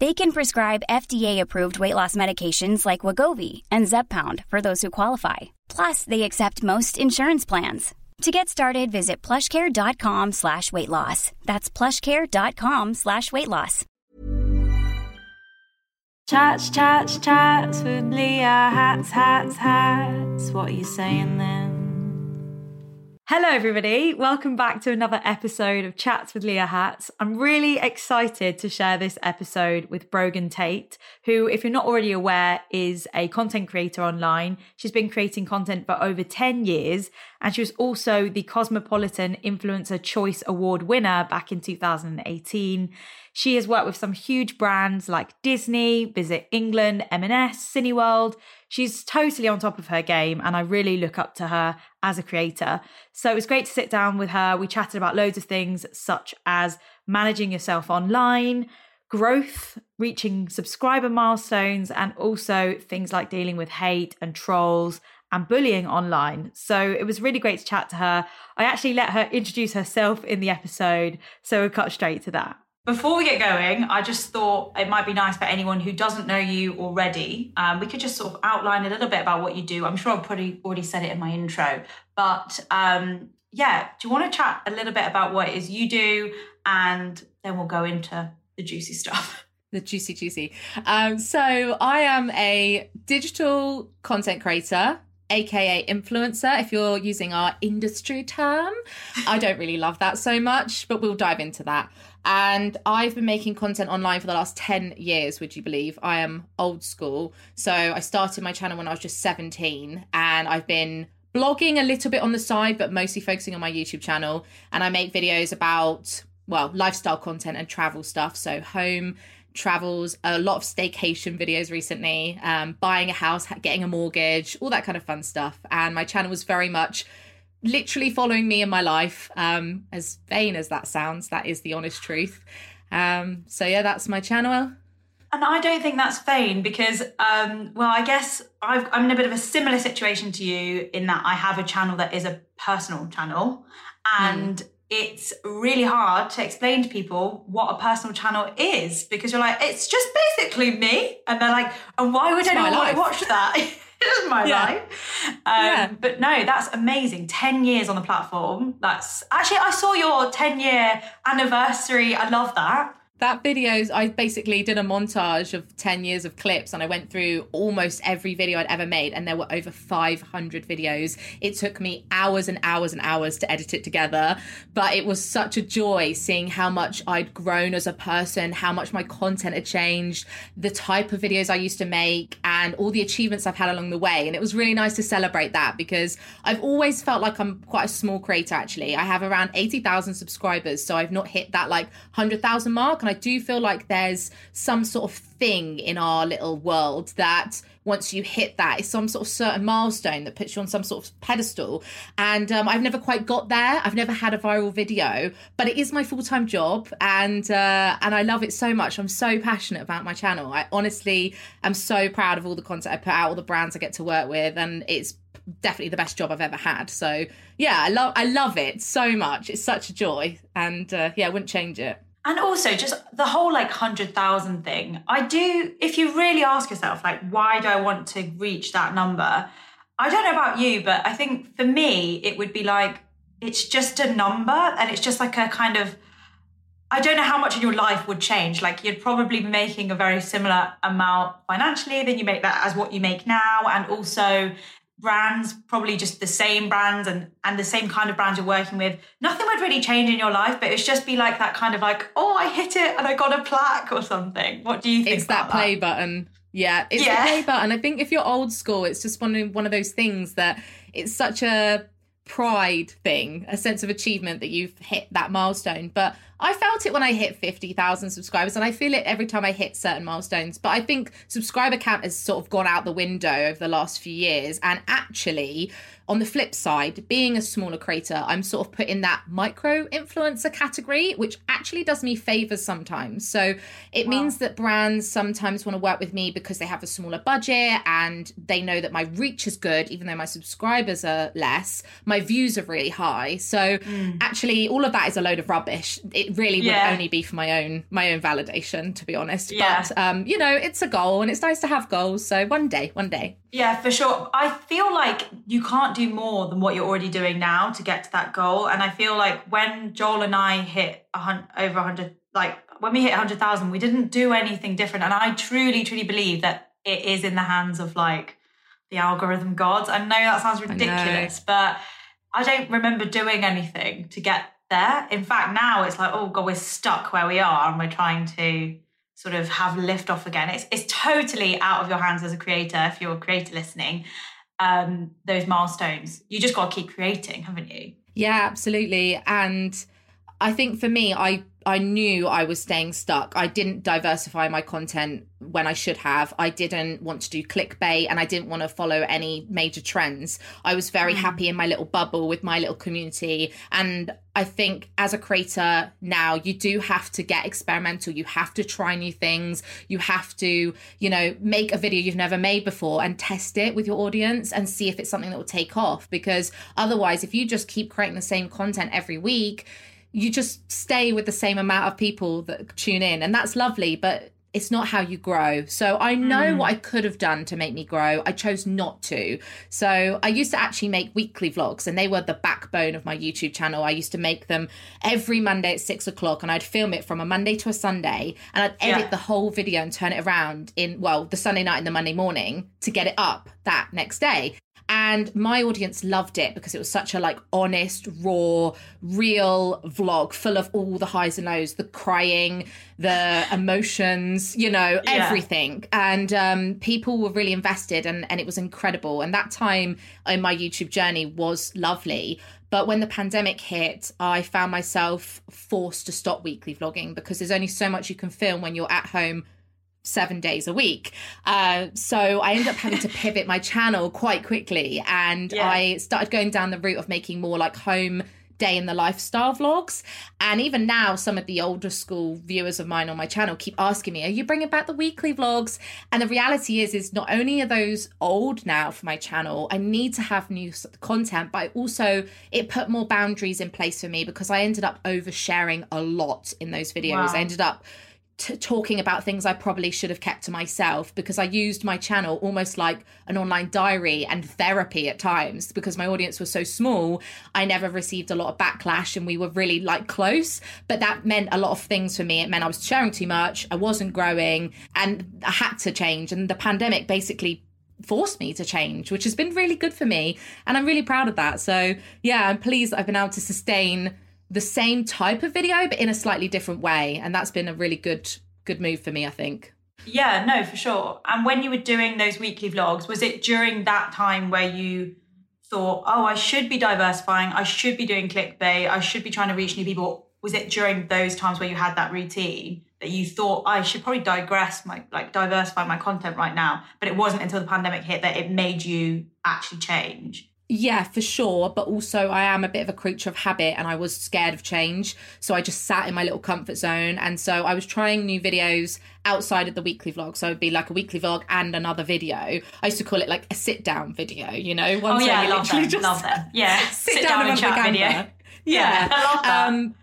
They can prescribe FDA-approved weight loss medications like Wegovy and Zepbound for those who qualify. Plus, they accept most insurance plans. To get started, visit plushcare.com slash weight loss. That's plushcare.com slash weight loss. Chats, chats, chats with Leah. Hats, hats, hats. What are you saying then? Hello, everybody. Welcome back to another episode of Chats with Leah Hats. I'm really excited to share this episode with Brogan Tate, who, if you're not already aware, is a content creator online. She's been creating content for over 10 years, and she was also the Cosmopolitan Influencer Choice Award winner back in 2018. She has worked with some huge brands like Disney, Visit England, M&S, Cineworld. She's totally on top of her game, and I really look up to her as a creator. So it was great to sit down with her. We chatted about loads of things, such as managing yourself online, growth, reaching subscriber milestones, and also things like dealing with hate and trolls and bullying online. So it was really great to chat to her. I actually let her introduce herself in the episode, so we'll cut straight to that. Before we get going, I just thought it might be nice for anyone who doesn't know you already. Um, we could just sort of outline a little bit about what you do. I'm sure I've probably already said it in my intro, but um, yeah, do you want to chat a little bit about what it is you do, and then we'll go into the juicy stuff. the juicy juicy um, so i am a digital content creator aka influencer if you're using our industry term i don't really love that so much but we'll dive into that and i've been making content online for the last 10 years would you believe? I am old school. So i started my channel when i was just 17 and i've been blogging a little bit on the side but mostly focusing on my youtube channel. And i make videos about well lifestyle content and travel stuff. So home travels, a lot of staycation videos recently, um, buying a house, getting a mortgage, all that kind of fun stuff. And my channel was very much literally following me in my life. Um, as vain as that sounds, that is the honest truth. Um, so yeah, that's my channel. And I don't think that's vain because, um, well, I guess i I'm in a bit of a similar situation to you in that I have a channel that is a personal channel. And mm it's really hard to explain to people what a personal channel is because you're like, it's just basically me. And they're like, and why would It's anyone want to watch that? is my Yeah. life. Um, Yeah. But no, that's amazing. 10 years on the platform. That's actually, I saw your 10 year anniversary. I love that. That videos, I basically did a montage of 10 years of clips and I went through almost every video I'd ever made, and there were over 500 videos. It took me hours and hours and hours to edit it together, but it was such a joy seeing how much I'd grown as a person, how much my content had changed, the type of videos I used to make, and all the achievements I've had along the way. And it was really nice to celebrate that because I've always felt like I'm quite a small creator actually. I have around 80,000 subscribers, so I've not hit that like 100,000 mark. And I do feel like there's some sort of thing in our little world that once you hit that, it's some sort of certain milestone that puts you on some sort of pedestal. And um, I've never quite got there. I've never had a viral video, but it is my full time job, and uh, and I love it so much. I'm so passionate about my channel. I honestly am so proud of all the content I put out, all the brands I get to work with, and it's definitely the best job I've ever had. So yeah, I love I love it so much. It's such a joy, and uh, yeah, I wouldn't change it. And also, just the whole like 100,000 thing. I do, if you really ask yourself, like, why do I want to reach that number? I don't know about you, but I think for me, it would be like, it's just a number and it's just like a kind of, I don't know how much in your life would change. Like, you'd probably be making a very similar amount financially than you make that as what you make now. And also, brands probably just the same brands and and the same kind of brands you're working with nothing would really change in your life but it's just be like that kind of like oh i hit it and i got a plaque or something what do you think it's that play that? button yeah it's yeah. the play button i think if you're old school it's just one of, one of those things that it's such a pride thing, a sense of achievement that you've hit that milestone. But I felt it when I hit 50,000 subscribers, and I feel it every time I hit certain milestones. But I think subscriber count has sort of gone out the window over the last few years. And actually, on the flip side, being a smaller creator, I'm sort of put in that micro influencer category, which actually does me favors sometimes. So it wow. means that brands sometimes want to work with me because they have a smaller budget and they know that my reach is good, even though my subscribers are less. My views are really high. So mm. actually, all of that is a load of rubbish. It really yeah. would only be for my own my own validation, to be honest. Yeah. But um, you know, it's a goal, and it's nice to have goals. So one day, one day. Yeah, for sure. I feel like you can't do more than what you're already doing now to get to that goal. And I feel like when Joel and I hit a hun- over 100, like when we hit 100,000, we didn't do anything different. And I truly, truly believe that it is in the hands of like the algorithm gods. I know that sounds ridiculous, I but I don't remember doing anything to get there. In fact, now it's like, oh God, we're stuck where we are and we're trying to sort of have lift off again. It's it's totally out of your hands as a creator if you're a creator listening. Um, those milestones, you just got to keep creating, haven't you? Yeah, absolutely. And I think for me, I I knew I was staying stuck. I didn't diversify my content when I should have. I didn't want to do clickbait and I didn't want to follow any major trends. I was very mm. happy in my little bubble with my little community. And I think as a creator now, you do have to get experimental. You have to try new things. You have to, you know, make a video you've never made before and test it with your audience and see if it's something that will take off. Because otherwise, if you just keep creating the same content every week, you just stay with the same amount of people that tune in and that's lovely but it's not how you grow. So I know mm. what I could have done to make me grow. I chose not to. So I used to actually make weekly vlogs, and they were the backbone of my YouTube channel. I used to make them every Monday at six o'clock, and I'd film it from a Monday to a Sunday, and I'd edit yeah. the whole video and turn it around in, well, the Sunday night and the Monday morning to get it up that next day and my audience loved it because it was such a like honest raw real vlog full of all the highs and lows the crying the emotions you know yeah. everything. And um, people were really invested and and it was incredible. And that time in my youtube journey was lovely. But when the pandemic hit, I found myself forced to stop weekly vlogging because there's only so much you can film when you're at home seven days a week. Uh, so I ended up having to pivot my channel quite quickly and yeah. I started going down the route of making more like home day in the lifestyle vlogs and even now some of the older school viewers of mine on my channel keep asking me are you bringing back the weekly vlogs and the reality is is not only are those old now for my channel i need to have new content but I also it put more boundaries in place for me because i ended up oversharing a lot in those videos wow. i ended up t- talking about things I probably should have kept to myself because I used my channel almost like an online diary and therapy at times because my audience was so small. I never received a lot of backlash and we were really like close, but that meant a lot of things for me. It meant I was sharing too much, I wasn't growing, and I had to change. And the pandemic basically forced me to change, which has been really good for me. And I'm really proud of that. So, yeah, I'm pleased I've been able to sustain the same type of video but in a slightly different way. And that's been a really good good move for me i think. Yeah no for sure. And when you were doing those weekly vlogs was it during that time where you thought oh i should be diversifying. I should be doing clickbait. I should be trying to reach new people. Was it during those times where you had that routine that you thought i should probably digress my like diversify my content right now but it wasn't until the pandemic hit that it made you actually change yeah, for sure. But also, I am a bit of a creature of habit and I was scared of change. So I just sat in my little comfort zone. And so I was trying new videos outside of the weekly vlog. So it'd be like a weekly vlog and another video. I used to call it like a sit down video, you know? Once oh, yeah, I love. Just love them. Yeah. Sit, sit down, down and chat video. Yeah. yeah. I love that. Um,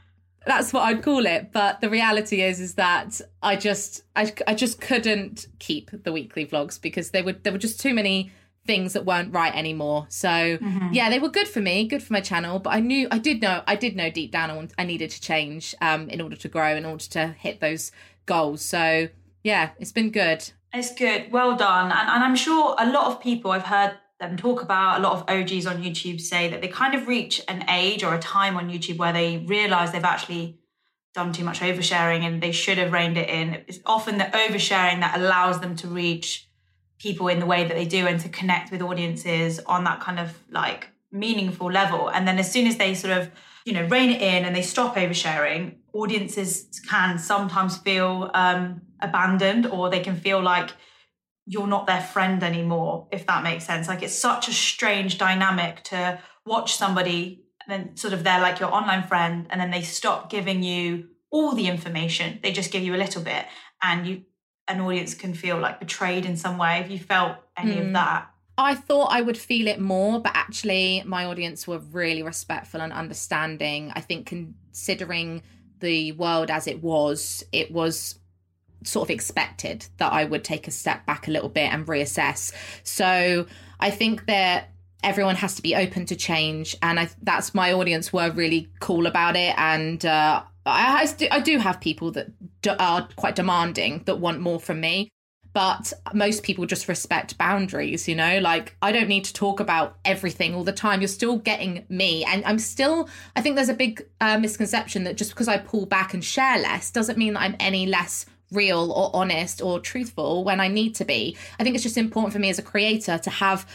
that's what I'd call it. But the reality is, is that I just, I, I just couldn't keep the weekly vlogs because they would, there were just too many things that weren't right anymore. So mm-hmm. yeah, they were good for me, good for my channel. But I knew, I did know, I did know deep down I, want, I needed to change um, in order to grow, in order to hit those goals. So yeah, it's been good. It's good. Well done. And, and I'm sure a lot of people I've heard them talk about, a lot of OGs on YouTube say that they kind of reach an age or a time on YouTube where they realize they've actually done too much oversharing and they should have reined it in. It's often the oversharing that allows them to reach people in the way that they do and to connect with audiences on that kind of like meaningful level. And then as soon as they sort of, you know, rein it in and they stop oversharing, audiences can sometimes feel um, abandoned or they can feel like you're not their friend anymore, if that makes sense. Like it's such a strange dynamic to watch somebody and then sort of they're like your online friend and then they stop giving you all the information. They just give you a little bit and you an audience can feel like betrayed in some way. Have you felt any mm. of hmm. that? I thought I would feel it more, but actually, my audience were really respectful and understanding. I think, considering the world as it was, it was sort of expected that I would take a step back a little bit and reassess. So I think that everyone has to be open to change, and I, that's my audience were really cool about it. And uh, I, I, do, have people that are quite demanding that want more from me. But most people just respect boundaries, you know? Like, I don't need to talk about everything all the time. You're still getting me. And I'm still, I think there's a big uh, misconception that just because I pull back and share less doesn't mean that I'm any less real or honest or truthful when I need to be. I think it's just important for me as a creator to have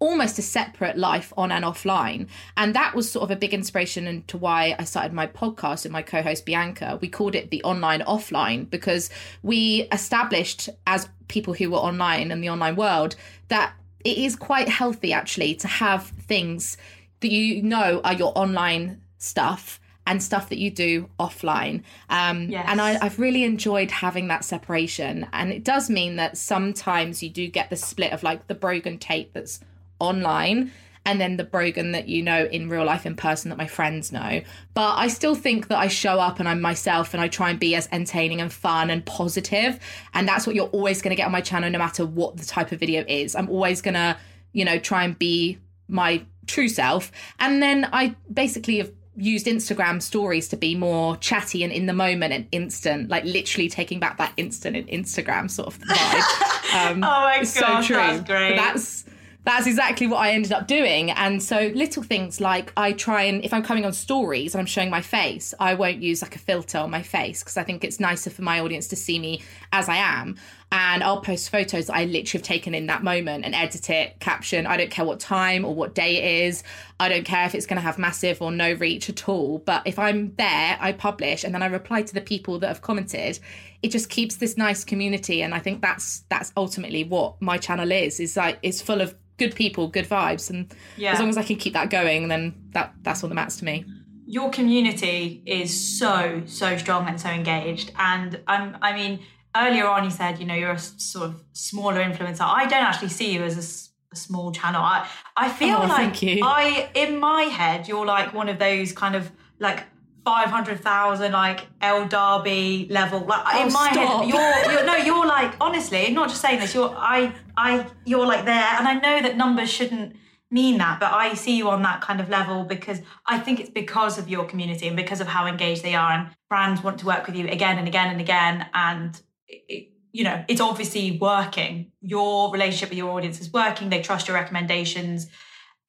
almost a separate life on and offline. And that was sort of a big inspiration into why I started my podcast and my co host Bianca. We called it the online offline because we established as people who were online in the online world that it is quite healthy actually to have things that you know are your online stuff and stuff that you do offline. Um, yes. And I, have really enjoyed having that separation. And it does mean that sometimes you do get the split of like the Brogan Tate that's online and then the Brogan that you know in real life in person that my friends know. But I still think that I show up and I'm myself and I try and be as entertaining and fun and positive. And that's what you're always going to get on my channel, no matter what the type of video is. I'm always going to, you know, try and be my true self. And then I basically have used Instagram stories to be more chatty and in the moment and instant, like literally taking back that instant in Instagram sort of vibe. Um, oh my god, so true. that's great. But that's that's exactly what I ended up doing. And so little things like I try and if I'm coming on stories and I'm showing my face, I won't use like a filter on my face because I think it's nicer for my audience to see me as I am. And I'll post photos I literally have taken in that moment and edit it, caption. I don't care what time or what day it is. I don't care if it's going to have massive or no reach at all. But if I'm there, I publish and then I reply to the people that have commented. It just keeps this nice community, and I think that's that's ultimately what my channel is. Is like it's full of good people, good vibes, and yeah. as long as I can keep that going, then that that's all that matters to me. Your community is so so strong and so engaged, and I'm I mean earlier on you said you know you're a sort of smaller influencer. I don't actually see you as a, a small channel. I I feel oh, like I in my head you're like one of those kind of like 500,000 like Elle Darby level like oh, in my stop. head you're you're no you're like honestly not just saying this you're I I you're like there and I know that numbers shouldn't mean that but I see you on that kind of level because I think it's because of your community and because of how engaged they are and brands want to work with you again and again and again and it, you know it's obviously working your relationship with your audience is working they trust your recommendations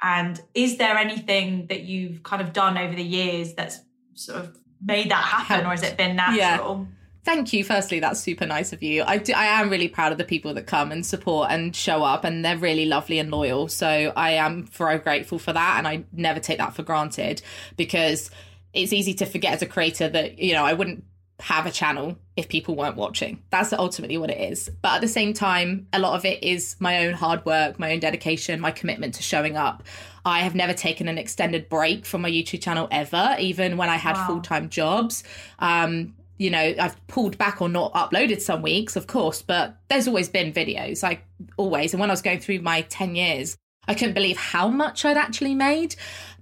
and is there anything that you've kind of done over the years that's sort of made that happen, or has it been natural? Yeah. Thank you. Firstly, that's super nice of you. I, do, I am really proud of the people that come and support and show up, and they're really lovely and loyal. So I am very grateful for that, and I never take that for granted because it's easy to forget as a creator that you know I wouldn't have a channel if people weren't watching. That's ultimately what it is. But at the same time, a lot of it is my own hard work, my own dedication, my commitment to showing up. I have never taken an extended break from my YouTube channel ever, even when I had wow. full time jobs. Um, you know, I've pulled back or not uploaded some weeks, of course, but there's always been videos, like always. And when I was going through my 10 years, I couldn't believe how much I'd actually made.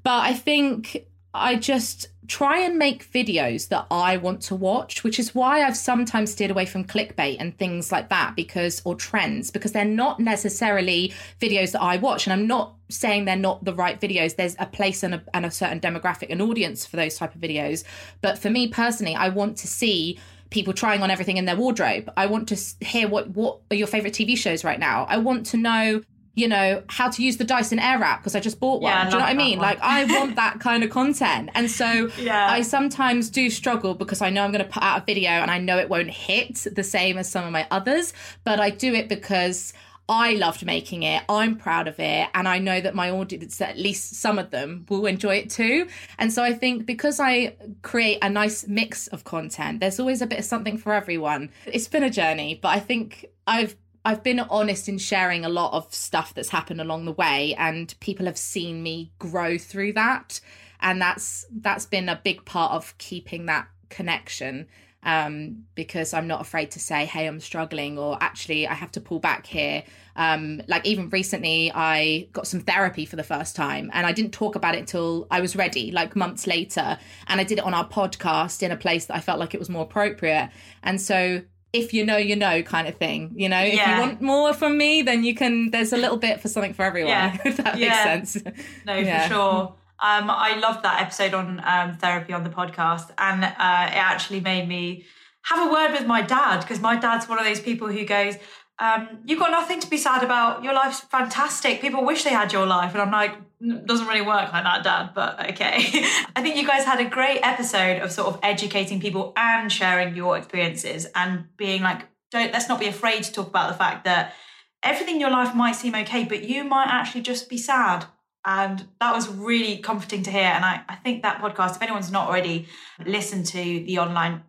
But I think I just try and make videos that I want to watch, which is why I've sometimes steered away from clickbait and things like that because, or trends, because they're not necessarily videos that I watch. And I'm not saying they're not the right videos. There's a place and a, and a certain demographic and audience for those type of videos. But for me personally, I want to see people trying on everything in their wardrobe. I want to hear what what are your favorite TV shows right now. I want to know you know, how to use the Dyson Airwrap because I just bought one. Yeah, do you know what I mean? one. Like, I want that kind of content. And so yeah. I sometimes do struggle because I know I'm going to put out a video and I know it won't hit the same as some of my others, but I do it because I loved making it. I'm proud of it. And I know that my audience, at least some of them, will enjoy it too. And so I think because I create a nice mix of content, there's always a bit of something for everyone. It's been a journey, but I think I've I've been honest in sharing a lot of stuff that's happened along the way and people have seen me grow through that and that's that's been a big part of keeping that connection um, because I'm not afraid to say, hey, I'm struggling, or actually, I have to pull back here. Um, like, even recently, I got some therapy for the first time, and I didn't talk about it until I was ready, like months later. And I did it on our podcast in a place that I felt like it was more appropriate. And so, if you know, you know, kind of thing. You know, yeah. if you want more from me, then you can. There's a little bit for something for everyone. Yeah. if that Yeah. makes sense. No, Yeah. for sure. Um, I loved that episode on um, therapy on the podcast, and uh, it actually made me have a word with my dad because my dad's one of those people who goes, um, "You've got nothing to be sad about. Your life's fantastic. People wish they had your life," and I'm like, "N- "Doesn't really work like that, Dad." But okay. I think you guys had a great episode of sort of educating people and sharing your experiences and being like, "Don't let's not be afraid to talk about the fact that." Everything in your life might seem okay, but you might actually just be sad and that was really comforting to hear and I, I think that podcast if anyone's not already listened to the online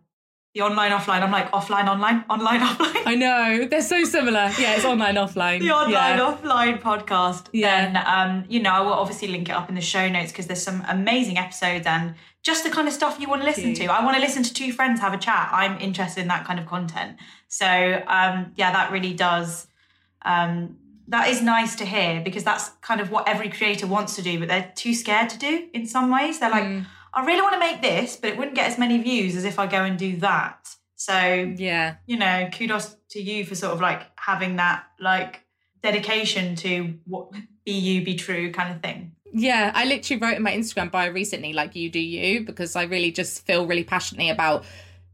the online offline i'm like offline online online offline I know they're so similar. Yeah, it's online, offline. the online Yeah. offline podcast Yeah. then um you know i will obviously link it up in the show notes because there's some amazing episodes and just the kind of stuff you want to listen to i want to listen to two friends have a chat i'm interested in that kind of content so um yeah that really does um that is nice to hear because that's kind of what every creator wants to do, but they're too scared to do in some ways. They're like, I really want to make this, but it wouldn't get as many views as if I go and do that. So, Yeah. you know, kudos to you for sort of like having that like dedication to what be you, be true kind of thing. Yeah, I literally wrote in my Instagram bio recently, like you do you, because I really just feel really passionately about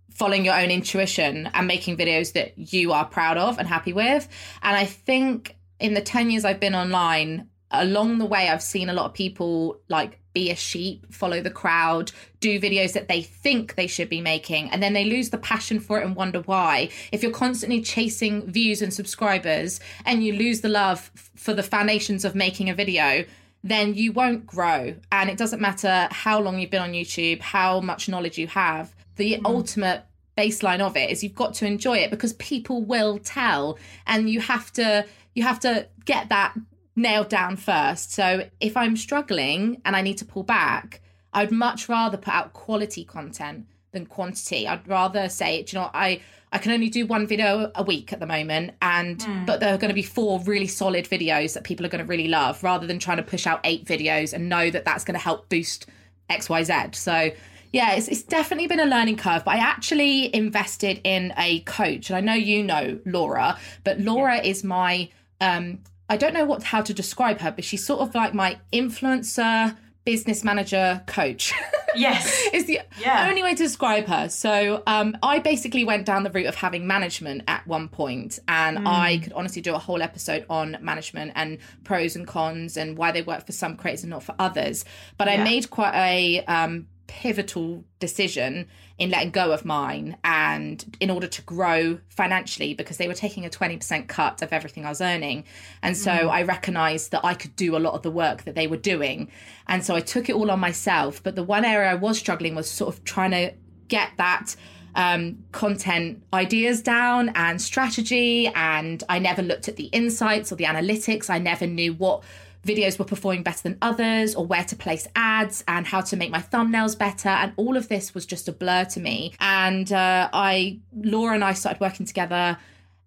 following your own intuition and making videos that you are proud of and happy with. And I think in the 10 years I've been online, along the way, I've seen a lot of people like be a sheep, follow the crowd, do videos that they think they should be making, and then they lose the passion for it and wonder why. If you're constantly chasing views and subscribers and you lose the love for the foundations of making a video, then you won't grow. And it doesn't matter how long you've been on YouTube, how much knowledge you have. The mm. ultimate baseline of it is you've got to enjoy it because people will tell and you have to you have to get that nailed down first. So if I'm struggling and I need to pull back, I'd much rather put out quality content than quantity. I'd rather say, do you know, I I can only do one video a week at the moment, and but there are going to be four really solid videos that people are going to really love, rather than trying to push out eight videos and know that that's going to help boost X Y Z. So yeah, it's, it's definitely been a learning curve, but I actually invested in a coach, and I know you know Laura, but Laura is my um I don't know what how to describe her, but she's sort of like my influencer business manager coach. Yes. is the Yeah. only way to describe her. So um, I basically went down the route of having management at one point, and Hmm. I could honestly do a whole episode on management and pros and cons and why they work for some creators and not for others. But I made quite a um, pivotal decision in letting go of mine and in order to grow financially because they were taking a 20% cut of everything I was earning. And so I recognized that I could do a lot of the work that they were doing. And so I took it all on myself. But the one area I was struggling was sort of trying to get that um, content ideas down and strategy. And I never looked at the insights or the analytics. I never knew what videos were performing better than others or where to place ads and how to make my thumbnails better. And all of this was just a blur to me. And uh, i laura and i started working together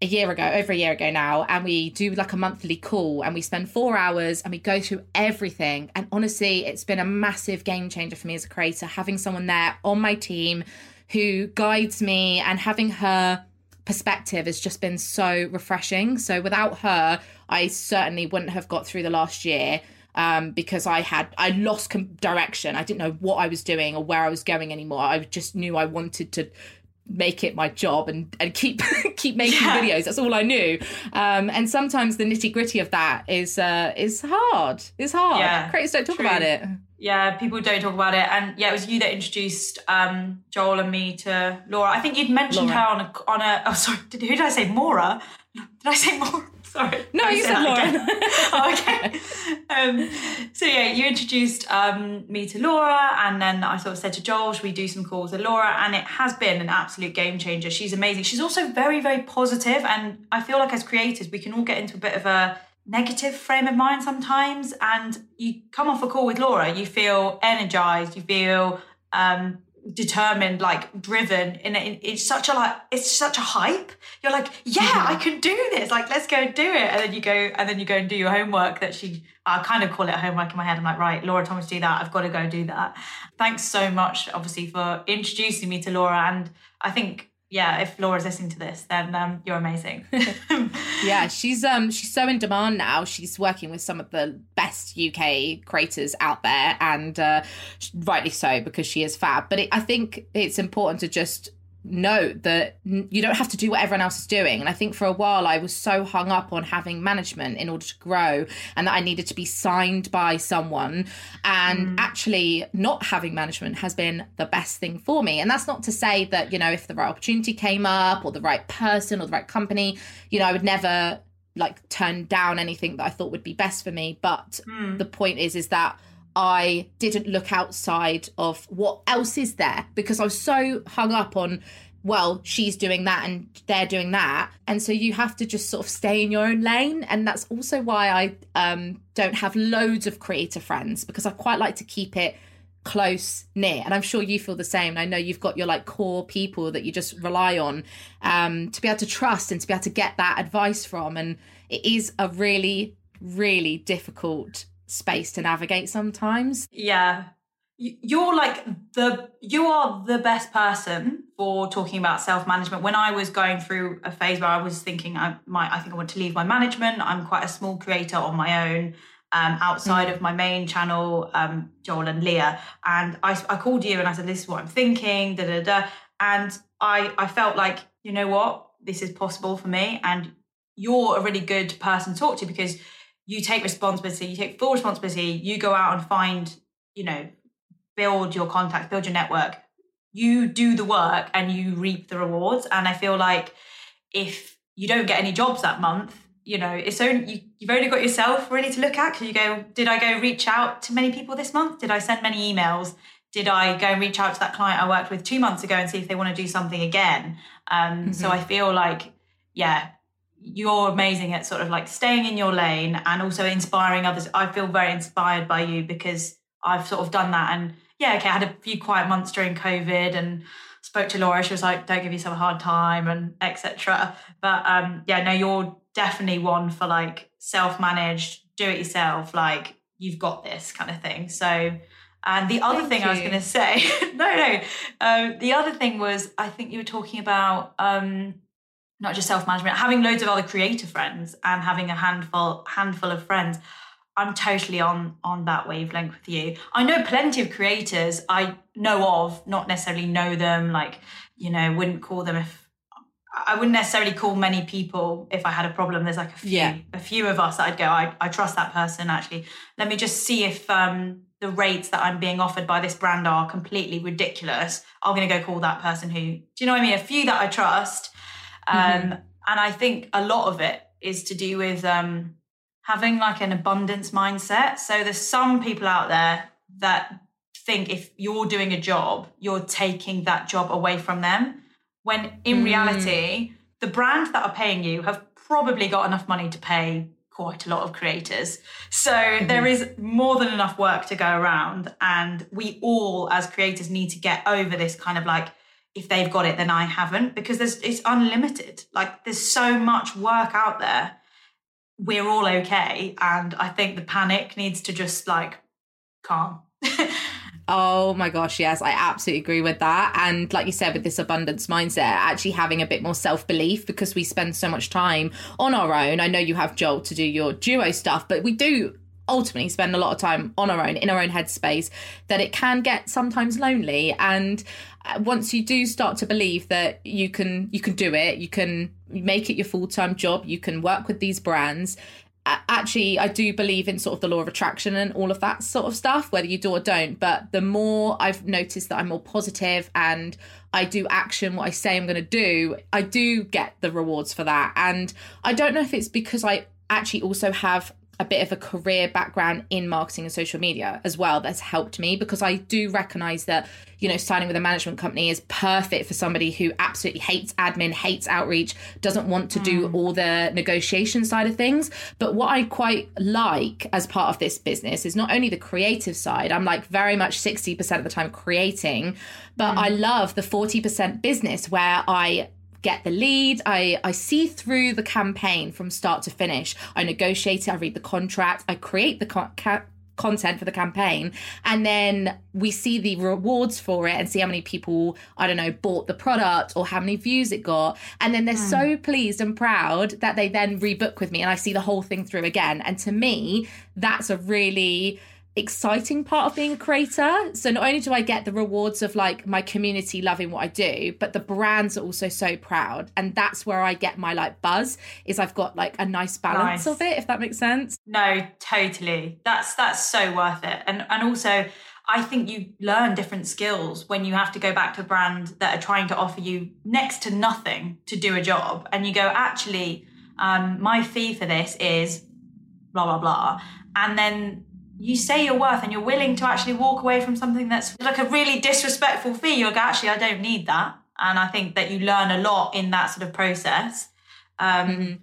a year ago, over a year ago now, and we do like a monthly call and we spend four hours and we go through everything. And honestly, it's been a massive game changer for me as a creator, having someone there on my team who guides me and having her perspective has just been so refreshing. So without her, I certainly wouldn't have got through the last year. Um, because I had I lost direction. I didn't know what I was doing or where I was going anymore. I just knew I wanted to make it my job and, and keep keep making yeah. videos. That's all I knew. Um, and sometimes the nitty gritty of that is uh, is hard. It's hard. Yeah, Creators don't talk true. about it. Yeah, people don't talk about it. And yeah, it was you that introduced um, Joel and me to Laura. I think you'd mentioned Laura. her on a on a. Oh, sorry. Did, who did I say? Maura. Did I say Maura? Sorry. No, you said Laura. oh, okay. Um, so yeah, you introduced um, me to Laura, and then I sort of said to Joel, "Should we do some calls with Laura?" And it has been an absolute game changer. She's amazing. She's also very, very positive, and I feel like as creators, we can all get into a bit of a negative frame of mind sometimes. And you come off a call with Laura, you feel energized, you feel um, determined like driven and it's such a like it's such a hype. You're like yeah mm-hmm. i can do this. Like let's go and do it. And then you go and then you go and do your homework that she i kind of call it homework in my head. I'm like right laura to do that. I've got to go do that. Thanks so much obviously for introducing me to laura. And i think yeah, if Laura's listening to this, then um, you're amazing. yeah, she's um she's so in demand now. She's working with some of the best UK creators out there, and uh, rightly so because she is fab. But it, I think it's important to just note that you don't have to do what everyone else is doing. And I think for a while I was so hung up on having management in order to grow and that I needed to be signed by someone. And mm. actually, not having management has been the best thing for me. And that's not to say that, you know, if the right opportunity came up or the right person or the right company, you know, I would never like turn down anything that I thought would be best for me. But mm. the point is, is that I didn't look outside of what else is there because I was so hung up on, well, she's doing that and they're doing that. And so you have to just sort of stay in your own lane. And that's also why I um, don't have loads of creator friends because I quite like to keep it close near and i'm sure you feel the same i know you've got your like core people that you just rely on um, to be able to trust and to be able to get that advice from and it is a really really difficult space to navigate sometimes. Yeah. You're like the you are the best person for talking about self-management. When I was going through a phase where I was thinking I might I think I want to leave my management. I'm quite a small creator on my own. Um, outside of my main channel, um, Joel and Leah. And I, I called you and I said, This is what I'm thinking, da da da. And I, I felt like, you know what, this is possible for me. And you're a really good person to talk to because you take responsibility, you take full responsibility, you go out and find, you know, build your contacts, build your network. You do the work and you reap the rewards. And I feel like if you don't get any jobs that month, you know, it's only you, you've only got yourself really to look at because you go, did I go reach out to many people this month? Did I send many emails? Did I go and reach out to that client I worked with two months ago and see if they want to do something again? Um, mm-hmm. So I feel like, yeah, you're amazing at sort of like staying in your lane and also inspiring others. I feel very inspired by you because I've sort of done that. And yeah, okay, I had a few quiet months during COVID and spoke to Laura. She was like, "Don't give yourself a hard time," and etc. But um, yeah, no, you're definitely one for like self-managed, do it yourself. Like you've got this kind of thing. So. And the other Thank thing you. I was going to say, no, no, um, the other thing was I think you were talking about um, not just self-management having loads of other creator friends and having a handful handful of friends i'm totally on on that wavelength with you i know plenty of creators i know of not necessarily know them like you know wouldn't call them if I wouldn't necessarily call many people if I had a problem. There's like a few, yeah. a few of us that I'd go, I, I trust that person actually. Let me just see if um, the rates that I'm being offered by this brand are completely ridiculous. I'm going to go call that person who, do you know what I mean? A few that I trust mm-hmm. Um, and I think a lot of it is to do with um, having like an abundance mindset. So there's some people out there that think if you're doing a job, you're taking that job away from them. When in mm. reality, the brands that are paying you have probably got enough money to pay quite a lot of creators. So mm-hmm. there is more than enough work to go around. And we all, as creators, need to get over this kind of like if they've got it, then I haven't because there's it's unlimited. Like there's so much work out there. We're all okay, and I think the panic needs to just like calm. Oh my gosh, yes, I absolutely agree with that. And like you said, with this abundance mindset, actually having a bit more self belief because we spend so much time on our own. I know you have Joel to do your duo stuff, but we do ultimately spend a lot of time on our own in our own headspace that it can get sometimes lonely. And uh, once you do start to believe that you can you can do it you can make it your full-time job you can work with these brands actually i do believe in sort of the law of attraction and all of that sort of stuff whether you do or don't. But the more i've noticed that i'm more positive and i do action what i say i'm going to do i do get the rewards for that. And i don't know if it's because i actually also have a bit of a career background in marketing and social media as well that's helped me because I do recognize that you know signing with a management company is perfect for somebody who absolutely hates admin hates outreach doesn't want to mm. do all the negotiation side of things but what I quite like as part of this business is not only the creative side I'm like very much 60% of the time creating but mm. I love the 40% business where I get the lead. I, I see through the campaign from start to finish. I negotiate it, I read the contract, I create the ca- content for the campaign, and then we see the rewards for it and see how many people, I don't know, bought the product or how many views it got. And then they're mm. so pleased and proud that they then rebook with me and I see the whole thing through again. And to me, that's a really exciting part of being a creator. So not only do I get the rewards of like my community loving what I do, but the brands are also so proud. And that's where I get my like buzz is I've got like a nice balance nice. of it, if that makes sense. No, totally. That's that's so worth it. And and also I think you learn different skills when you have to go back to a brand that are trying to offer you next to nothing to do a job. And you go, actually, um, my fee for this is blah, blah, blah. And then you say your worth and you're willing to actually walk away from something that's like a really disrespectful fee, go, actually, I don't need that. And I think that you learn a lot in that sort of process. Um, mm-hmm.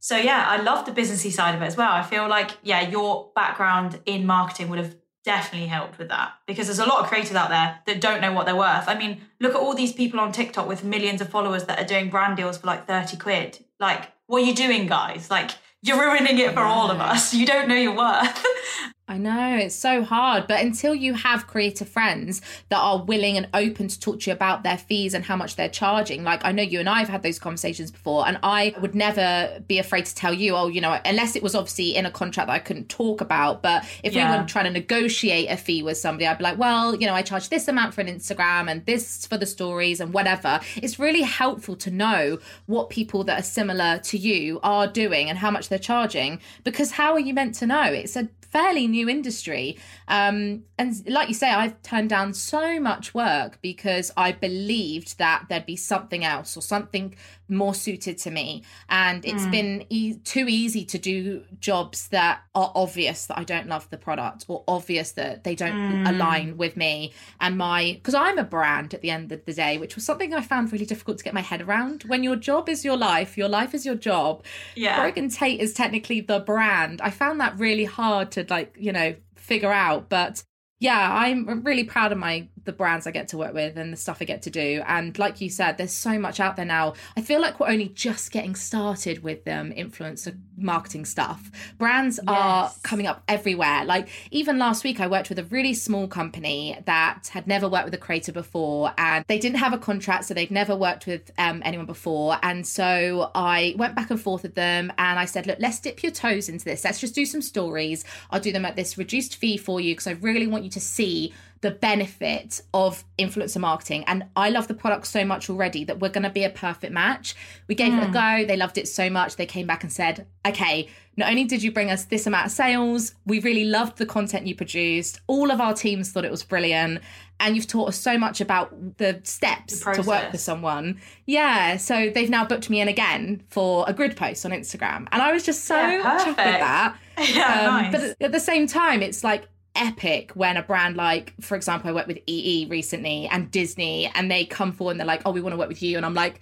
So, yeah, I love the businessy side of it as well. I feel like, yeah, your background in marketing would have definitely helped with that because there's a lot of creators out there that don't know what they're worth. I mean, look at all these people on TikTok with millions of followers that are doing brand deals for like 30 quid. Like, what are you doing, guys? Like, you're ruining it for all of us. You don't know your worth. I know it's so hard, but until you have creative friends that are willing and open to talk to you about their fees and how much they're charging, like I know you and I have had those conversations before, and I would never be afraid to tell you, oh, you know, unless it was obviously in a contract that I couldn't talk about. But if yeah. we were trying to negotiate a fee with somebody, I'd be like, well, you know, I charge this amount for an Instagram and this for the stories and whatever. It's really helpful to know what people that are similar to you are doing and how much they're charging because how are you meant to know? It's a fairly new industry. Um, and like you say, I've turned down so much work because I believed that there'd be something else or something more suited to me. And it's mm. been e- too easy to do jobs that are obvious that I don't love the product or obvious that they don't mm. align with me and my, because I'm a brand at the end of the day, which was something I found really difficult to get my head around. When your job is your life, your life is your job. Yeah. Brogan Tate is technically the brand. I found that really hard to like, you know, figure out. But yeah, I'm really proud of my the brands I get to work with and the stuff I get to do. And like you said, there's so much out there now. I feel like we're only just getting started with um, influencer marketing stuff. Brands yes. are coming up everywhere. Like even last week, I worked with a really small company that had never worked with a creator before, and they didn't have a contract, so they'd never worked with um, anyone before. And so I went back and forth with them, and I said, "Look, let's dip your toes into this. Let's just do some stories. I'll do them at this reduced fee for you because I really want you to see." The benefit of influencer marketing. And I love the product so much already that we're going to be a perfect match. We gave mm. it a hmm. go. They loved it so much. They came back and said, okay, not only did you bring us this amount of sales, we really loved the content you produced. All of our teams thought it was brilliant. And you've taught us so much about the steps the to work with someone. Yeah. So they've now booked me in again for a grid post on Instagram. And I was just so yeah, chuffed with that. Yeah, um, nice. But at the same time, it's like epic when a brand like, for example, I worked with EE recently and Disney, and they come forward and they're like, "Oh, we want to work with you," and I'm like,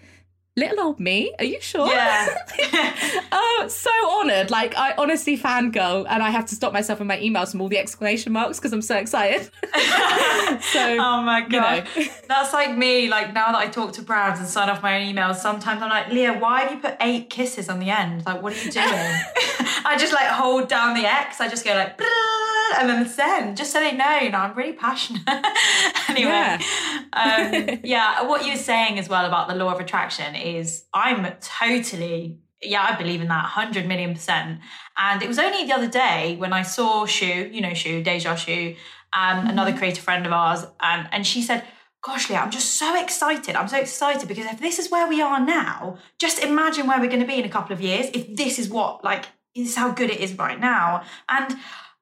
little old me are you sure Yeah. oh so honored like i honestly fangirl and i have to stop myself in my emails from all the exclamation marks because i'm so excited so Oh my god, know. that's like me. Like now that I talk to brands and sign off my own emails, sometimes I'm like, Leah, why have you put eight kisses on the end? Like, what are you doing? I just like hold down the X. I just go like, and then send, just so they know. You know, I'm really passionate. anyway, Yeah. um, yeah. What you were saying as well about the law of attraction is, I'm totally. Yeah, I believe in that 100 million percent. And it was only the other day when I saw Shu, you know Shu, Deja Shu, um, another creative friend of ours, and and she said, "Gosh, Leah, I'm just so excited. I'm so excited because if this is where we are now, just imagine where we're going to be in a couple of years. If this is what like this is how good it is right now." And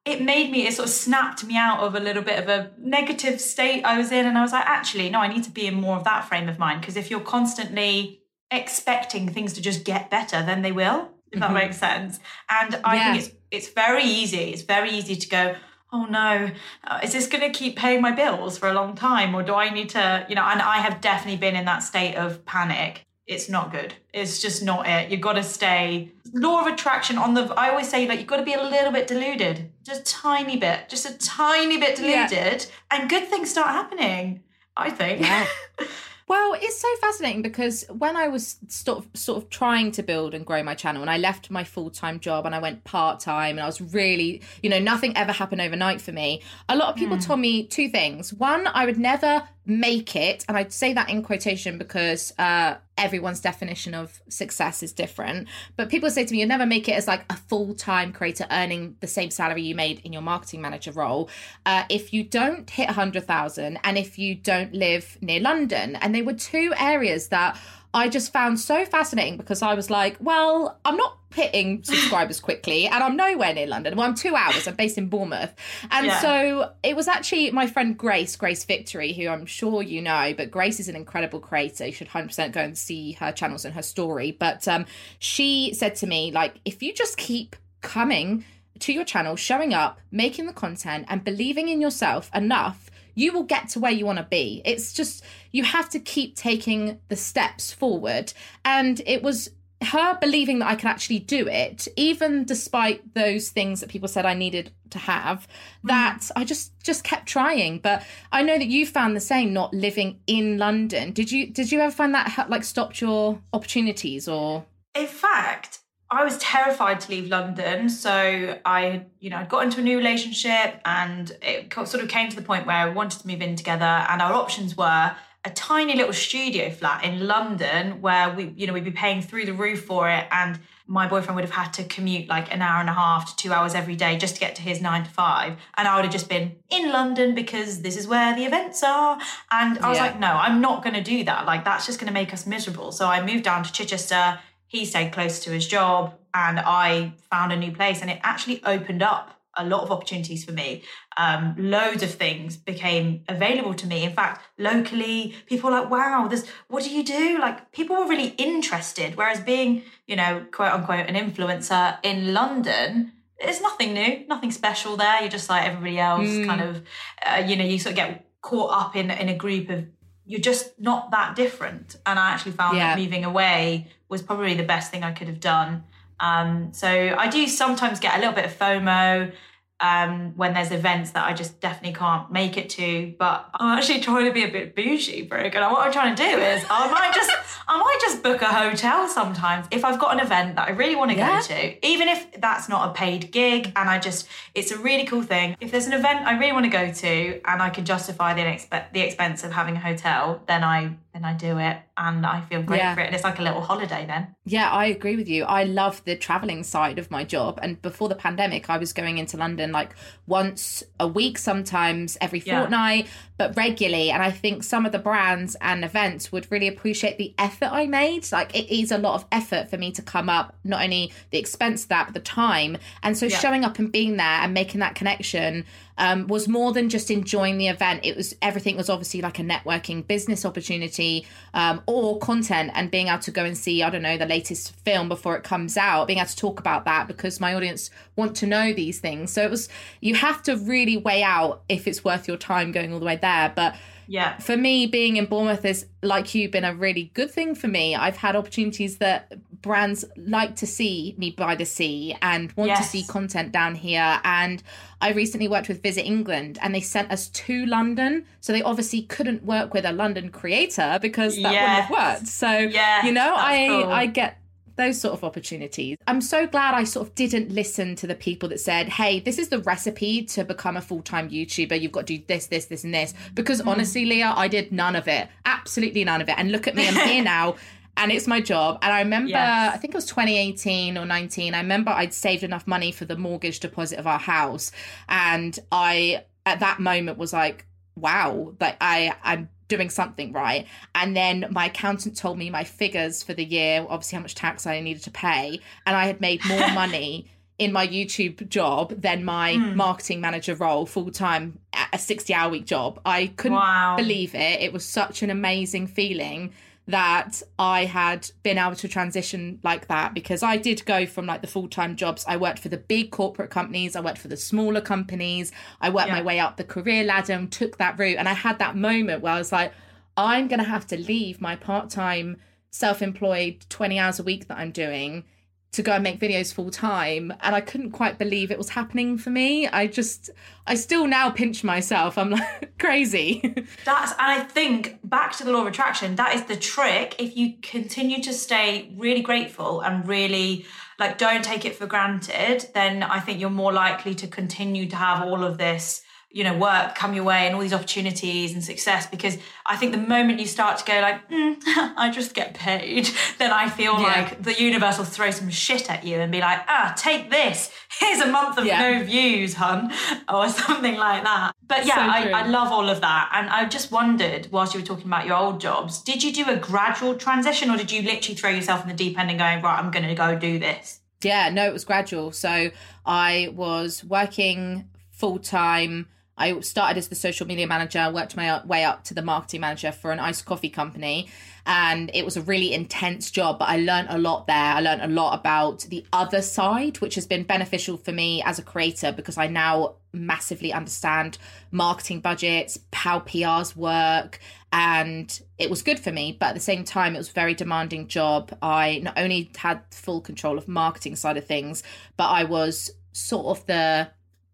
it made me, it sort of snapped me out of a little bit of a negative state I was in, and I was like, actually, no, I need to be in more of that frame of mind because if you're constantly expecting things to just get better, then they will. If that makes sense. And I Yeah. think it's it's very easy. It's very easy to go, oh no, uh, is this going to keep paying my bills for a long time? Or do I need to, you know, and I have definitely been in that state of panic. It's not good. It's just not it. You've got to stay. Law of attraction on the, I always say, like, you've got to be a little bit deluded, just a tiny bit, just a tiny bit Yeah. deluded, and good things start happening, I think. Yeah. Well, it's so fascinating because when I was sort of sort of trying to build and grow my channel, and I left my full time job and I went part time, and I was really, you know, nothing ever happened overnight for me. A lot of people hmm. told me two things. One, I would never make it, and I'd say that in quotation because uh, everyone's definition of success is different. But people say to me, "You'll never make it as like a full time creator earning the same salary you made in your marketing manager role uh, if you don't hit a hundred thousand and if you don't live near London." And they were two areas that I just found so fascinating because I was like, "Well, I'm not." Hitting subscribers quickly, and I'm nowhere near London. Well, I'm two hours. I'm based in Bournemouth, and Yeah. so it was actually my friend Grace, Grace Victory, who I'm sure you know, but Grace is an incredible creator. You should 100% go and see her channels and her story. But um, she said to me, like, if you just keep coming to your channel, showing up, making the content, and believing in yourself enough, you will get to where you want to be. It's just, you have to keep taking the steps forward. And it was her believing that I could actually do it, even despite those things that people said I needed to have, mm. that I just just kept trying. But I know that you found the same, not living in London. Did you did you ever find that like stopped your opportunities or? In fact, I was terrified to leave London. So I, you know, I'd got into a new relationship and it sort of came to the point where I wanted to move in together. And our options were a tiny little studio flat in London where we, you know, we'd be paying through the roof for it. And my boyfriend would have had to commute like an hour and a half to two hours every day just to get to his nine to five. And I would have just been in London because this is where the events are. And I was Yeah. like, no, I'm not going to do that. Like, that's just going to make us miserable. So I moved down to Chichester he stayed close to his job and I found a new place and it actually opened up a lot of opportunities for me. Um, loads of things became available to me. In fact, locally, people were like, wow, this what do you do? Like people were really interested. Whereas being, you know, quote unquote, an influencer in London, it's nothing new, nothing special there. You're just like everybody else, kind of, uh, you know, you sort of get caught up in in a group of you're just not that different. And I actually found Yeah. that moving away was probably the best thing I could have done. Um, so I do sometimes get a little bit of FOMO um, when there's events that I just definitely can't make it to. But I'm actually trying to be a bit bougie, Brooke. And what I'm trying to do is I might just I might just book a hotel sometimes if I've got an event that I really want to Yeah. go to, even if that's not a paid gig. And I just it's a really cool thing. If there's an event I really want to go to and I can justify the the expense of having a hotel, then I then I do it and I feel great Yeah. for it. And it's like a little holiday then. Yeah, I agree with you. I love the traveling side of my job. And before the pandemic, I was going into London like once a week, sometimes every Yeah. fortnight, but regularly. And I think some of the brands and events would really appreciate the effort I made. Like it is a lot of effort for me to come up, not only the expense of that, but the time. And so Yeah. showing up and being there and making that connection um, was more than just enjoying the event. It was everything was obviously like a networking business opportunity um, or content and being able to go and see, I don't know, the latest film before it comes out, being able to talk about that because my audience want to know these things. So it was, you have to really weigh out if it's worth your time going all the way there. But Yeah. For me, being in Bournemouth is like you've been a really good thing for me. I've had opportunities that brands like to see me by the sea and want yes. to see content down here. And I recently worked with Visit England and they sent us to London. So they obviously couldn't work with a London creator because that yes. wouldn't have worked. So, yeah, you know, I, cool. I get those sort of opportunities. I'm so glad I sort of didn't listen to the people that said, hey, this is the recipe to become a full time YouTuber. You've got to do this, this, this, and this. Because mm. honestly, Leah, I did none of it. Absolutely none of it. And look at me, I'm here now. And it's my job. And I remember, yes. I think it was 2018 or 19. I remember I'd saved enough money for the mortgage deposit of our house. And I, at that moment, was like, wow, like I, I'm doing something right. And then my accountant told me my figures for the year, obviously how much tax I needed to pay, and I had made more money in my YouTube job than my mm. marketing manager role full time a 60 hour week job. I couldn't wow. believe it. It was such an amazing feeling that I had been able to transition like that because I did go from like the full time jobs. I worked for the big corporate companies, I worked for the smaller companies, I worked yeah. my way up the career ladder and took that route. And I had that moment where I was like, I'm going to have to leave my part time, self employed 20 hours a week that I'm doing to go and make videos full time and i couldn't quite believe it was happening for me. I just i still now pinch myself. I'm like crazy. That's and i think back to the law of attraction that is the trick. If you continue to stay really grateful and really like don't take it for granted then i think you're more likely to continue to have all of this you know work come your way and all these opportunities and success because i think the moment you start to go like mm, i just get paid then i feel yeah. like the universe will throw some shit at you and be like ah take this. Here's a month of yeah. no views hun or something like that. But yeah so I, I love all of that. And i just wondered whilst you were talking about your old jobs did you do a gradual transition or did you literally throw yourself in the deep end and going right i'm going to go do this yeah no it was gradual. So i was working full time I started as the social media manager, worked my way up to the marketing manager for an iced coffee company. And it was a really intense job, but I learned a lot there. I learned a lot about the other side, which has been beneficial for me as a creator because I now massively understand marketing budgets, how PRs work, and it was good for me but at the same time it was a very demanding job i not only had full control of marketing side of things but i was sort of the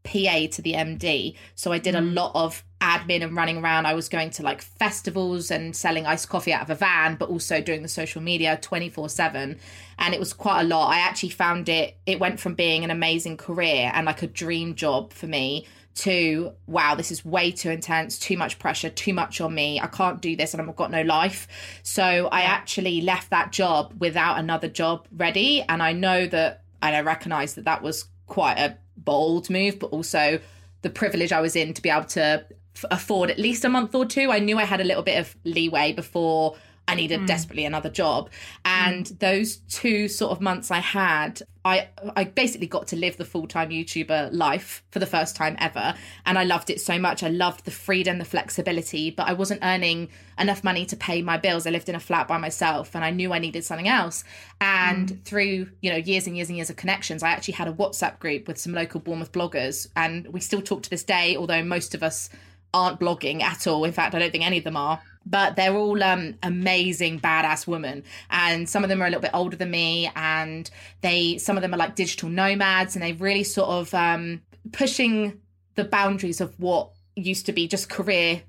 PA to the MD. So I did a mm. lot of admin and running around. I was going to like festivals and selling iced coffee out of a van, but also doing the social media 24 7. And it was quite a lot. I actually found it, it went from being an amazing career and like a dream job for me to wow, this is way too intense, too much pressure, too much on me. I can't do this and I've got no life. So I actually left that job without another job ready. And I know that, and I recognize that that was quite a bold move, but also the privilege I was in to be able to afford at least a month or two. I knew I had a little bit of leeway before I needed mm. desperately another job. And mm. those two sort of months I had, I I basically got to live the full-time YouTuber life for the first time ever. And I loved it so much. I loved the freedom, the flexibility, but I wasn't earning enough money to pay my bills. I lived in a flat by myself and I knew I needed something else. And mm. through, you know, years and years and years of connections, I actually had a WhatsApp group with some local Bournemouth bloggers. And we still talk to this day, although most of us aren't blogging at all. In fact, I don't think any of them are but they're all um, amazing badass women. And some of them are a little bit older than me and they some of them are like digital nomads and they're really sort of um, pushing the boundaries of what used to be just career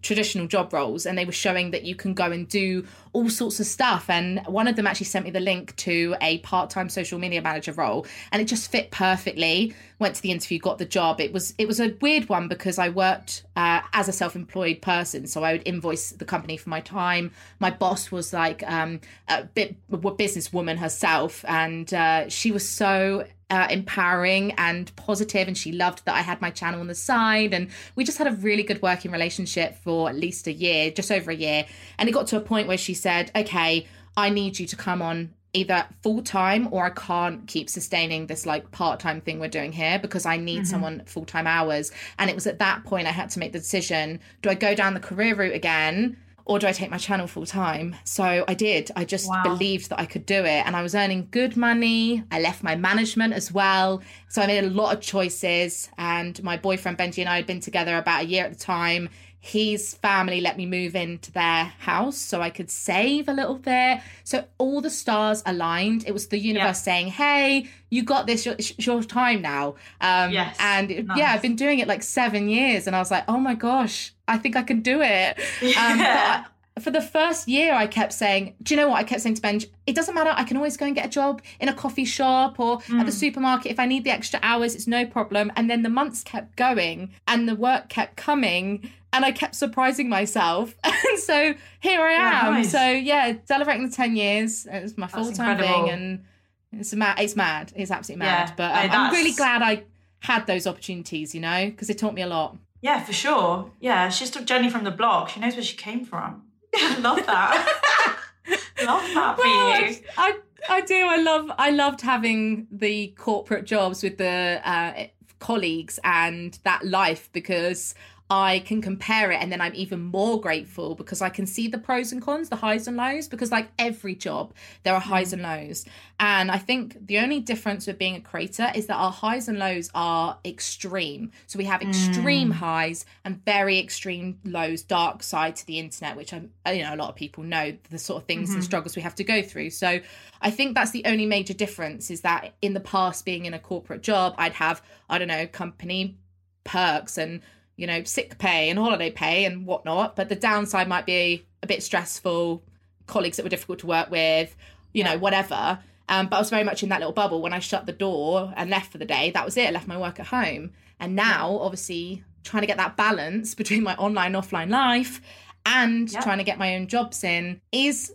traditional job roles. And they were showing that you can go and do all sorts of stuff. And one of them actually sent me the link to a part-time social media manager role and it just fit perfectly. Went to the interview got the job. It was it was a weird one because i worked uh, as a self-employed person. So i would invoice the company for my time. My boss was like um, a bit a businesswoman herself. And uh, she was so uh, empowering and positive. And she loved that I had my channel on the side. And we just had a really good working relationship for at least a year just over a year. And it got to a point where she said okay I need you to come on either full time or I can't keep sustaining this like part time thing we're doing here because I need mm-hmm. someone full time hours. And it was at that point I had to make the decision do I go down the career route again or do I take my channel full time? So I did. I just wow. believed that I could do it. And I was earning good money. I left my management as well. So I made a lot of choices. And my boyfriend Benji and I had been together about a year at the time. His family let me move into their house so I could save a little bit. So all the stars aligned. It was the universe yeah. saying, "Hey, you got this. It's your time now." Um, yes. And it, nice. yeah, I've been doing it like seven years, and I was like, "Oh my gosh, I think I can do it." Um, yeah. for the first year, I kept saying, Do you know what? I kept saying to Benj, it doesn't matter. I can always go and get a job in a coffee shop or mm. at the hmm. supermarket. If I need the extra hours, it's no problem. And then the months kept going and the work kept coming and I kept surprising myself. and so here I am. Yeah, nice. So yeah, celebrating the 10 years. It's my full time thing. And it's mad. It's mad. It's absolutely mad. Yeah, but um, I'm really glad I had those opportunities, you know, because it taught me a lot. Yeah, for sure. Yeah, she's Jenny from the block. She knows where she came from. I love that. love that for well, you. I, I do. I love. I loved having the corporate jobs with the uh, colleagues and that life because I can compare it and then I'm even more grateful because I can see the pros and cons, the highs and lows, because like every job, there are highs mm. and lows. And I think the only difference with being a creator is that our highs and lows are extreme. So we have extreme mm. highs and very extreme lows, dark side to the internet, which I'm, you know, a lot of people know the sort of things mm-hmm. and struggles we have to go through. So I think that's the only major difference is that in the past, being in a corporate job, I'd have, I don't know, company perks and you know, sick pay and holiday pay and whatnot. But the downside might be a bit stressful, colleagues that were difficult to work with, you know, whatever. Um, but I was very much in that little bubble. When I shut the door and left for the day, that was it. I left my work at home. And now, obviously, trying to get that balance between my online offline life and trying to get my own jobs in is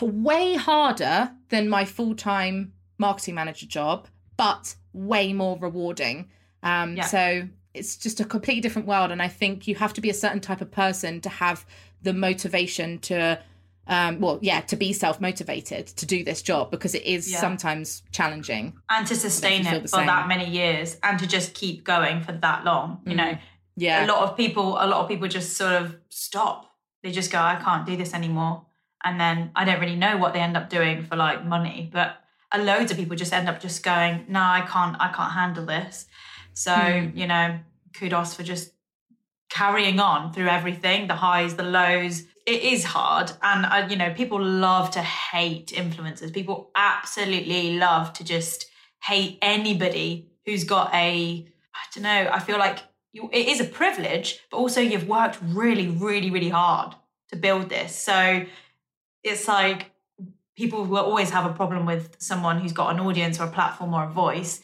way harder than my full time marketing manager job, but way more rewarding. Um, yeah. So it's just a completely different world and i think you have to be a certain type of person to have the motivation to um, well yeah to be self-motivated to do this job because it is yeah. sometimes challenging and to sustain it for same. that many years and to just keep going for that long you mm. know yeah a lot of people a lot of people just sort of stop they just go i can't do this anymore and then i don't really know what they end up doing for like money but a loads of people just end up just going no i can't i can't handle this so, mm. you know, kudos for just carrying on through everything the highs, the lows. It is hard. And, uh, you know, people love to hate influencers. People absolutely love to just hate anybody who's got a, I don't know, I feel like you, it is a privilege, but also you've worked really, really, really hard to build this. So it's like people will always have a problem with someone who's got an audience or a platform or a voice.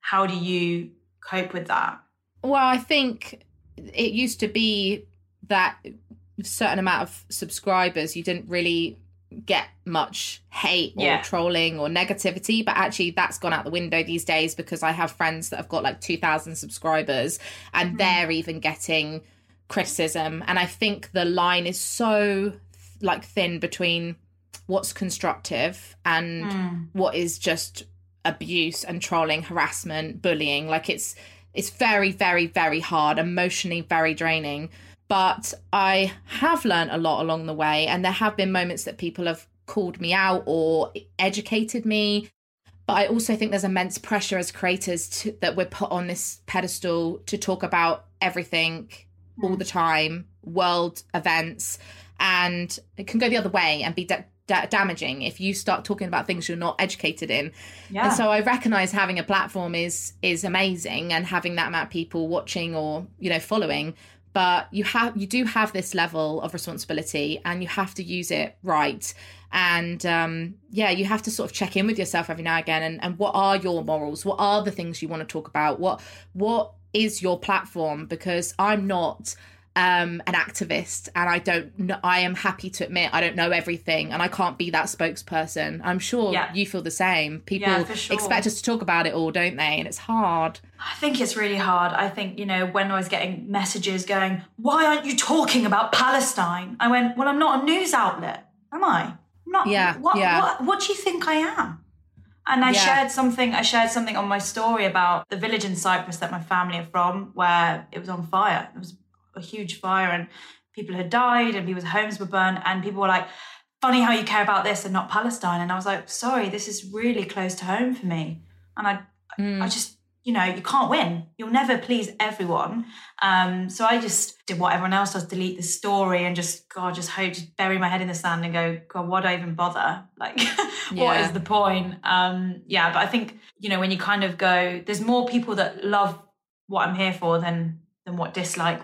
How do you cope with that? Well, I think it used to be that certain amount of subscribers you didn't really get much hate or yeah. trolling or negativity but actually that's gone out the window these days because i have friends that have got like 2000 subscribers and mm. they're even getting criticism and i think the line is so like thin between what's constructive and mm. what is just abuse and trolling, harassment, bullying. Like it's it's very, very, very hard, emotionally very draining. But I have learned a lot along the way, and there have been moments that people have called me out or educated me. But I also think there's immense pressure as creators to, that we're put on this pedestal to talk about everything all hmm. the time, world events, and it can go the other way and be de- da- damaging if you start talking about things you're not educated in. Yeah. And so I recognize having a platform is is amazing and having that amount of people watching or you know following but you have you do have this level of responsibility and you have to use it right and um, yeah you have to sort of check in with yourself every now and again and, and what are your morals what are the things you want to talk about what what is your platform because i'm not um, an activist, and I don't. Know, I am happy to admit I don't know everything, and I can't be that spokesperson. I'm sure yeah. you feel the same. People yeah, sure. expect us to talk about it all, don't they? And it's hard. I think it's really hard. I think you know when I was getting messages going, "Why aren't you talking about Palestine?" I went, "Well, I'm not a news outlet, am I? I'm not. Yeah. What, yeah. What, what do you think I am?" And I yeah. shared something. I shared something on my story about the village in Cyprus that my family are from, where it was on fire. It was a huge fire and people had died and people's homes were burned and people were like funny how you care about this and not palestine and i was like sorry this is really close to home for me and i mm. i just you know, you can't win. You'll never please everyone. Um, so I just did what everyone else does, delete the story and just, God, just hope, just bury my head in the sand and go, God, why do I even bother? Like, what Yeah. is the point? Um, yeah, but I think, you know, when you kind of go, there's more people that love what I'm here for than than what dislike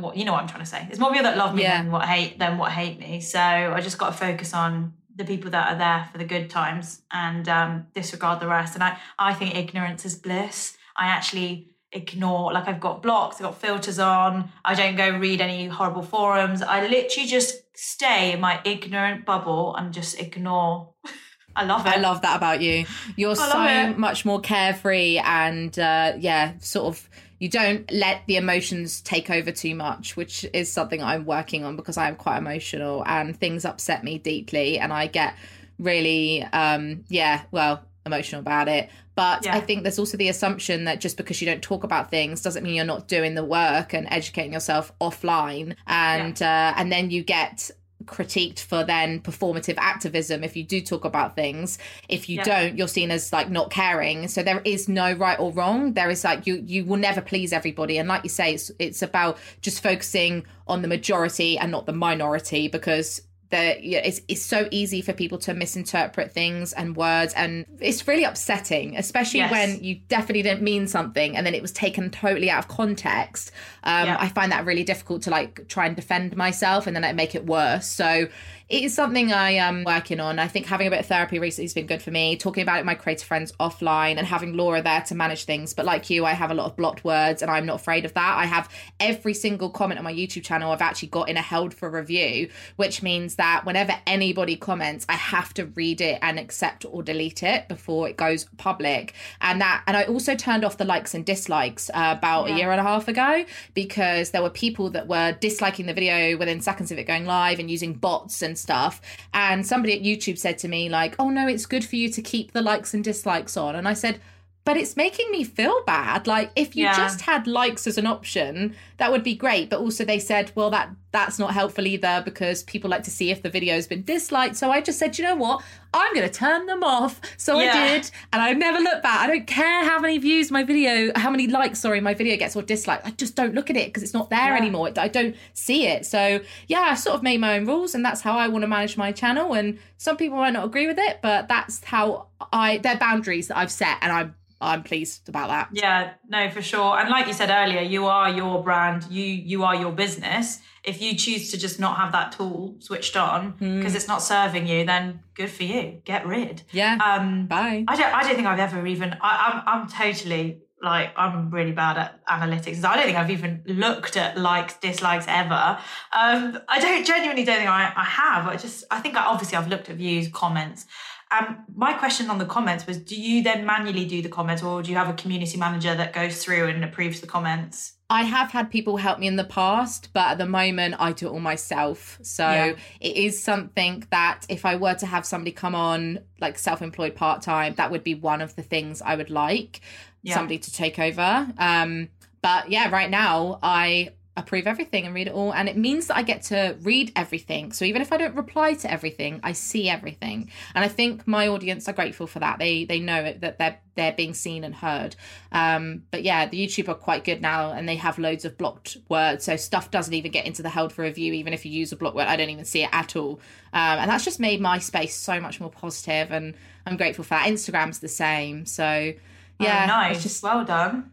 what you know what I'm trying to say. There's more people that love me Yeah. than what hate than what hate me. So I just got to focus on the people that are there for the good times and um, disregard the rest. And I I think ignorance is bliss. I actually ignore like I've got blocks, I've got filters on. I don't go read any horrible forums. I literally just stay in my ignorant bubble and just ignore. I love it. I love that about you. You're so it. much more carefree and uh, yeah, sort of you don't let the emotions take over too much, which is something I'm working on because I'm quite emotional and things upset me deeply and I get really um yeah, well, emotional about it. But Yeah. I think there's also the assumption that just because you don't talk about things doesn't mean you're not doing the work and educating yourself offline and uh, and then you get critiqued for then performative activism. If you do talk about things if you Yeah. don't you're seen as like not caring. So there is no right or wrong. There is like you you will never please everybody. And like you say it's it's about just focusing on the majority and not the minority because the yeah, it's it's so easy for people to misinterpret things and words and it's really upsetting especially Yes. when you definitely didn't mean something and then it was taken totally out of context um Yeah. i find that really difficult to like try and defend myself and then I make it worse so it is something I am working on. I think having a bit of therapy recently has been good for me. Talking about it with my creative friends offline and having Laura there to manage things. But like you, I have a lot of blocked words and I'm not afraid of that. I have every single comment on my YouTube channel I've actually got in a held for review, which means that whenever anybody comments, I have to read it and accept or delete it before it goes public. And that, and I also turned off the likes and dislikes uh, about a year and a half ago because there were people that were disliking the video within seconds of it going live and using bots and stuff. And somebody at YouTube said to me, like, oh no, it's good for you to keep the likes and dislikes on. And I said, but it's making me feel bad. Like if you Yeah. just had likes as an option, that would be great. But also they said, well, that that's not helpful either because people like to see if the video's been disliked. So I just said, you know what? I'm going to turn them off. So Yeah. I did, and I never looked back. I don't care how many views my video, how many likes, sorry, my video gets or dislikes. I just don't look at it because it's not there Yeah. anymore. I don't see it. So yeah, I sort of made my own rules, and that's how I want to manage my channel. And some people might not agree with it, but that's how I. They're boundaries that I've set, and I'm I'm pleased about that. Yeah, no, for sure. And like you said earlier, you are your brand. You you are your business. If you choose to just not have that tool switched on Hmm. because it's not serving you, then good for you. Get rid. Yeah. Um, Bye. I don't. I don't think I've ever even. I, I'm. I'm totally like. I'm really bad at analytics. I don't think I've even looked at likes, dislikes ever. Um, I don't genuinely don't think I, I have. I just. I think I, obviously I've looked at views, comments. Um, my question on the comments was: Do you then manually do the comments, or do you have a community manager that goes through and approves the comments? I have had people help me in the past, but at the moment I do it all myself. So Yeah. it is something that if I were to have somebody come on like self-employed part-time, that would be one of the things I would like Yeah. somebody to take over. Um but yeah, right now I approve everything and read it all and it means that I get to read everything. So even if I don't reply to everything, I see everything. And I think my audience are grateful for that. They they know it, that they're they're being seen and heard. Um, but yeah, the YouTube are quite good now, and they have loads of blocked words, so stuff doesn't even get into the held for review. Even if you use a blocked word, I don't even see it at all. Um, and that's just made my space so much more positive, and I'm grateful for that. Instagram's the same, so yeah, oh, nice. It's just well done.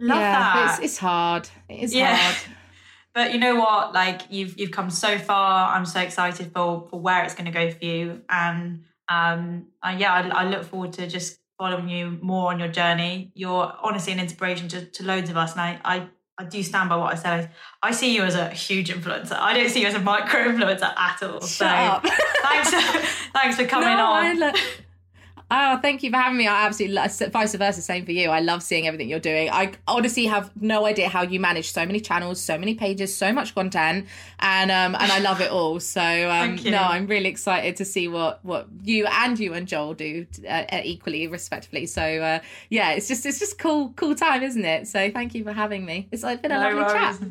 Love yeah, that. It's, it's hard. It is Yeah. hard. But you know what? Like you've you've come so far. I'm so excited for for where it's going to go for you. And um, uh, yeah, I, I look forward to just following you more on your journey. You're honestly an inspiration to, to loads of us, and I, I I do stand by what I said. I, I see you as a huge influencer. I don't see you as a micro influencer at all. so Shut up. thanks, thanks for coming No, on. I Oh, thank you for having me. I absolutely lo- vice versa. Same for you. I love seeing everything you're doing. I honestly have no idea how you manage so many channels, so many pages, so much content, and um and I love it all. So um no, I'm really excited to see what what you and you and Joel do uh, uh, equally, respectively. So uh, yeah, it's just it's just cool cool time, isn't it? So thank you for having me. It's like been a No lovely worries. chat.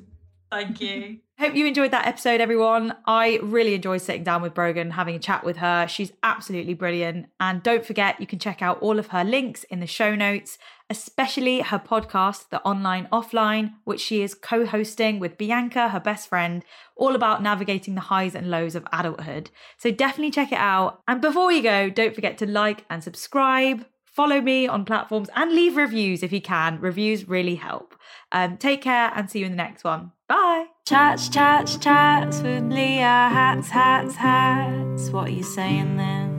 Thank you. Hope you enjoyed that episode, everyone. I really enjoyed sitting down with Brogan, having a chat with her. She's absolutely brilliant. And don't forget, you can check out all of her links in the show notes, especially her podcast, The Online Offline, which she is co hosting with Bianca, her best friend, all about navigating the highs and lows of adulthood. So definitely check it out. And before you go, don't forget to like and subscribe. Follow me on platforms and leave reviews if you can. Reviews really help. Um, take care and see you in the next one. Bye. Chats, chats, chats with Leah. Hats, hats, hats. What are you saying then?